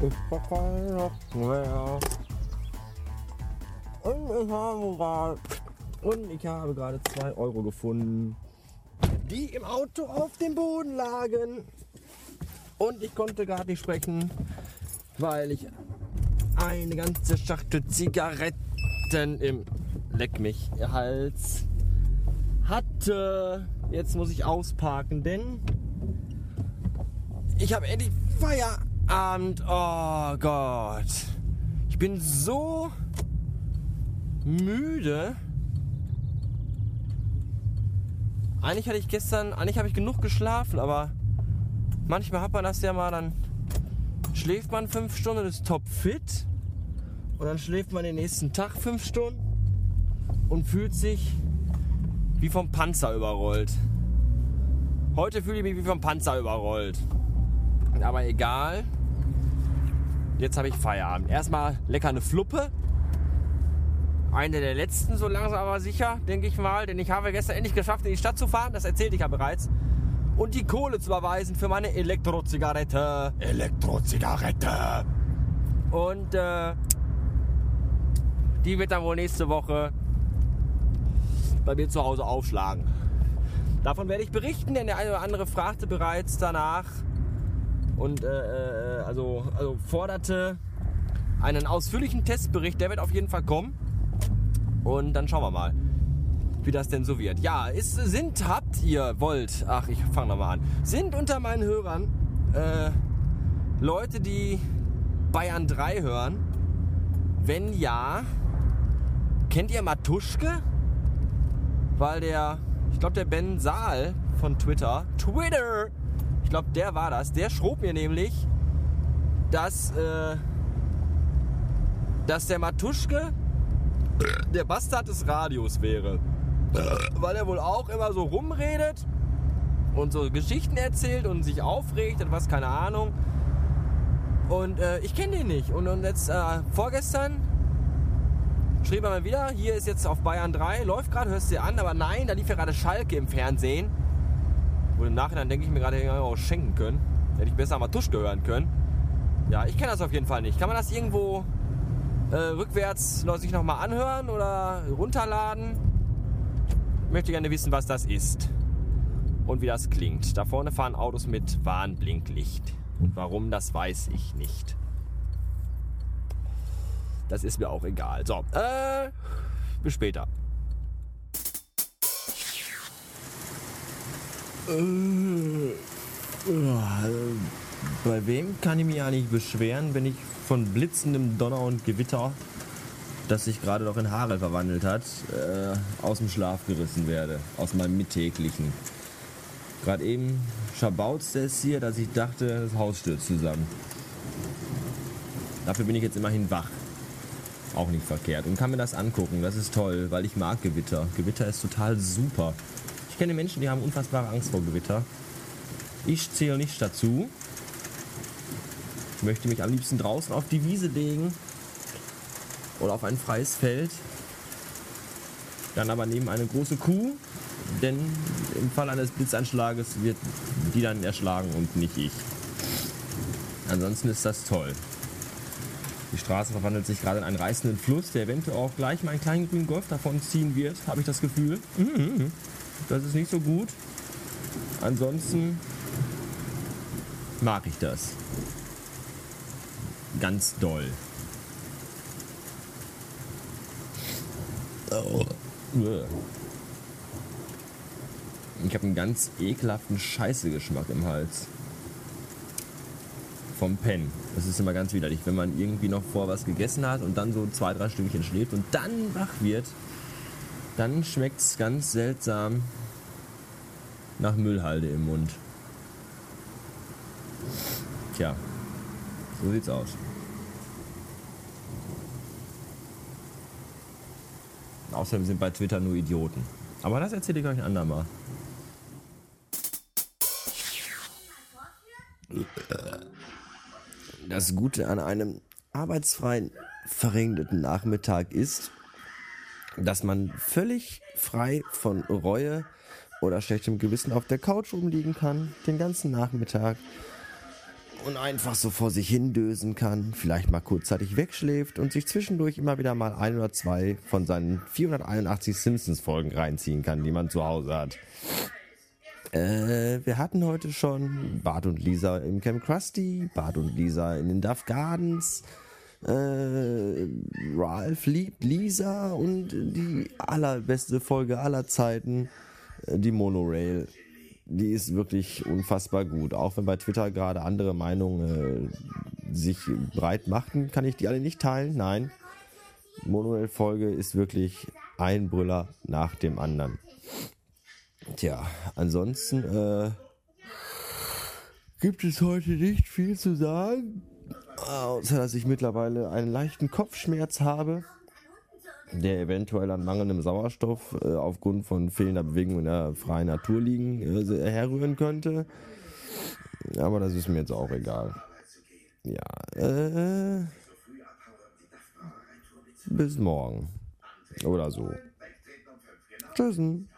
Weihnachtsmeer. Und ich habe gerade und ich habe gerade 2 Euro gefunden, die im Auto auf dem Boden lagen. Und ich konnte gerade nicht sprechen, weil ich eine ganze Schachtel Zigaretten im Leck mich Hals hatte. Jetzt muss ich ausparken, denn ich habe endlich Feierabend. Oh Gott. Ich bin so müde. Eigentlich hatte ich gestern, eigentlich habe ich genug geschlafen, aber manchmal hat man das ja mal, dann schläft man fünf Stunden, ist topfit und dann schläft man den nächsten Tag fünf Stunden und fühlt sich wie vom Panzer überrollt. Heute fühle ich mich wie vom Panzer überrollt. Aber egal. Jetzt habe ich Feierabend. Erstmal lecker eine Fluppe eine der letzten, so langsam aber sicher, denke ich mal. Denn ich habe gestern endlich geschafft, in die Stadt zu fahren. Das erzählte ich ja bereits. Und die Kohle zu überweisen für meine Elektrozigarette. Elektrozigarette. Und äh, die wird dann wohl nächste Woche bei mir zu Hause aufschlagen. Davon werde ich berichten, denn der eine oder andere fragte bereits danach und äh, äh also, also forderte einen ausführlichen Testbericht. Der wird auf jeden Fall kommen. Und dann schauen wir mal, wie das denn so wird. Ja, ist, sind, habt ihr, wollt, ach, ich fange nochmal an, sind unter meinen Hörern äh, Leute, die Bayern 3 hören? Wenn ja, kennt ihr Matuschke? Weil der, ich glaube, der Ben Saal von Twitter, Twitter, ich glaube, der war das, der schrob mir nämlich, dass, äh, dass der Matuschke der Bastard des Radios wäre. Weil er wohl auch immer so rumredet und so Geschichten erzählt und sich aufregt und was, keine Ahnung. Und äh, ich kenne den nicht. Und, und jetzt äh, vorgestern schrieb er mal wieder, hier ist jetzt auf Bayern 3, läuft gerade, hörst du dir an, aber nein, da lief ja gerade Schalke im Fernsehen. Und im Nachhinein denke ich mir gerade, hätte ich auch schenken können. Hätte ich besser mal Tusch gehören können. Ja, ich kenne das auf jeden Fall nicht. Kann man das irgendwo äh, rückwärts sich nochmal anhören oder runterladen. Ich möchte gerne wissen, was das ist und wie das klingt. Da vorne fahren Autos mit Warnblinklicht. Und warum, das weiß ich nicht. Das ist mir auch egal. So, äh, bis später. Bei wem kann ich mich ja nicht beschweren, wenn ich von blitzendem Donner und Gewitter, das sich gerade noch in Haare verwandelt hat, äh, aus dem Schlaf gerissen werde. Aus meinem mittäglichen. Gerade eben schabauzte es hier, dass ich dachte, das Haus stürzt zusammen. Dafür bin ich jetzt immerhin wach. Auch nicht verkehrt. Und kann mir das angucken. Das ist toll, weil ich mag Gewitter. Gewitter ist total super. Ich kenne Menschen, die haben unfassbare Angst vor Gewitter. Ich zähle nicht dazu. Ich möchte mich am liebsten draußen auf die Wiese legen oder auf ein freies Feld. Dann aber neben eine große Kuh, denn im Fall eines Blitzanschlages wird die dann erschlagen und nicht ich. Ansonsten ist das toll. Die Straße verwandelt sich gerade in einen reißenden Fluss, der eventuell auch gleich meinen kleinen grünen Golf davon ziehen wird, habe ich das Gefühl. Mhm. Das ist nicht so gut. Ansonsten mag ich das ganz doll. Oh. Ich habe einen ganz ekelhaften Scheißegeschmack im Hals. Vom Pen. Das ist immer ganz widerlich, wenn man irgendwie noch vor was gegessen hat und dann so zwei, drei Stündchen schläft und dann wach wird, dann schmeckt es ganz seltsam nach Müllhalde im Mund. Tja, so sieht's aus. Außerdem sind bei Twitter nur Idioten. Aber das erzähle ich euch ein andermal. Das Gute an einem arbeitsfreien, verregneten Nachmittag ist, dass man völlig frei von Reue oder schlechtem Gewissen auf der Couch rumliegen kann, den ganzen Nachmittag und einfach so vor sich hindösen kann, vielleicht mal kurzzeitig wegschläft und sich zwischendurch immer wieder mal ein oder zwei von seinen 481 Simpsons-Folgen reinziehen kann, die man zu Hause hat. Äh, wir hatten heute schon Bart und Lisa im Camp Krusty, Bart und Lisa in den Duff Gardens, äh, Ralph liebt Lisa und die allerbeste Folge aller Zeiten, äh, die Monorail. Die ist wirklich unfassbar gut. Auch wenn bei Twitter gerade andere Meinungen äh, sich breit machten, kann ich die alle nicht teilen. Nein. Monorail-Folge ist wirklich ein Brüller nach dem anderen. Tja, ansonsten äh, gibt es heute nicht viel zu sagen. Außer dass ich mittlerweile einen leichten Kopfschmerz habe, der eventuell an mangelndem Sauerstoff äh, aufgrund von fehlender Bewegung in der freien Natur liegen äh, herrühren könnte. Aber das ist mir jetzt auch egal. Ja, äh, bis morgen. Oder so. Tschüssen.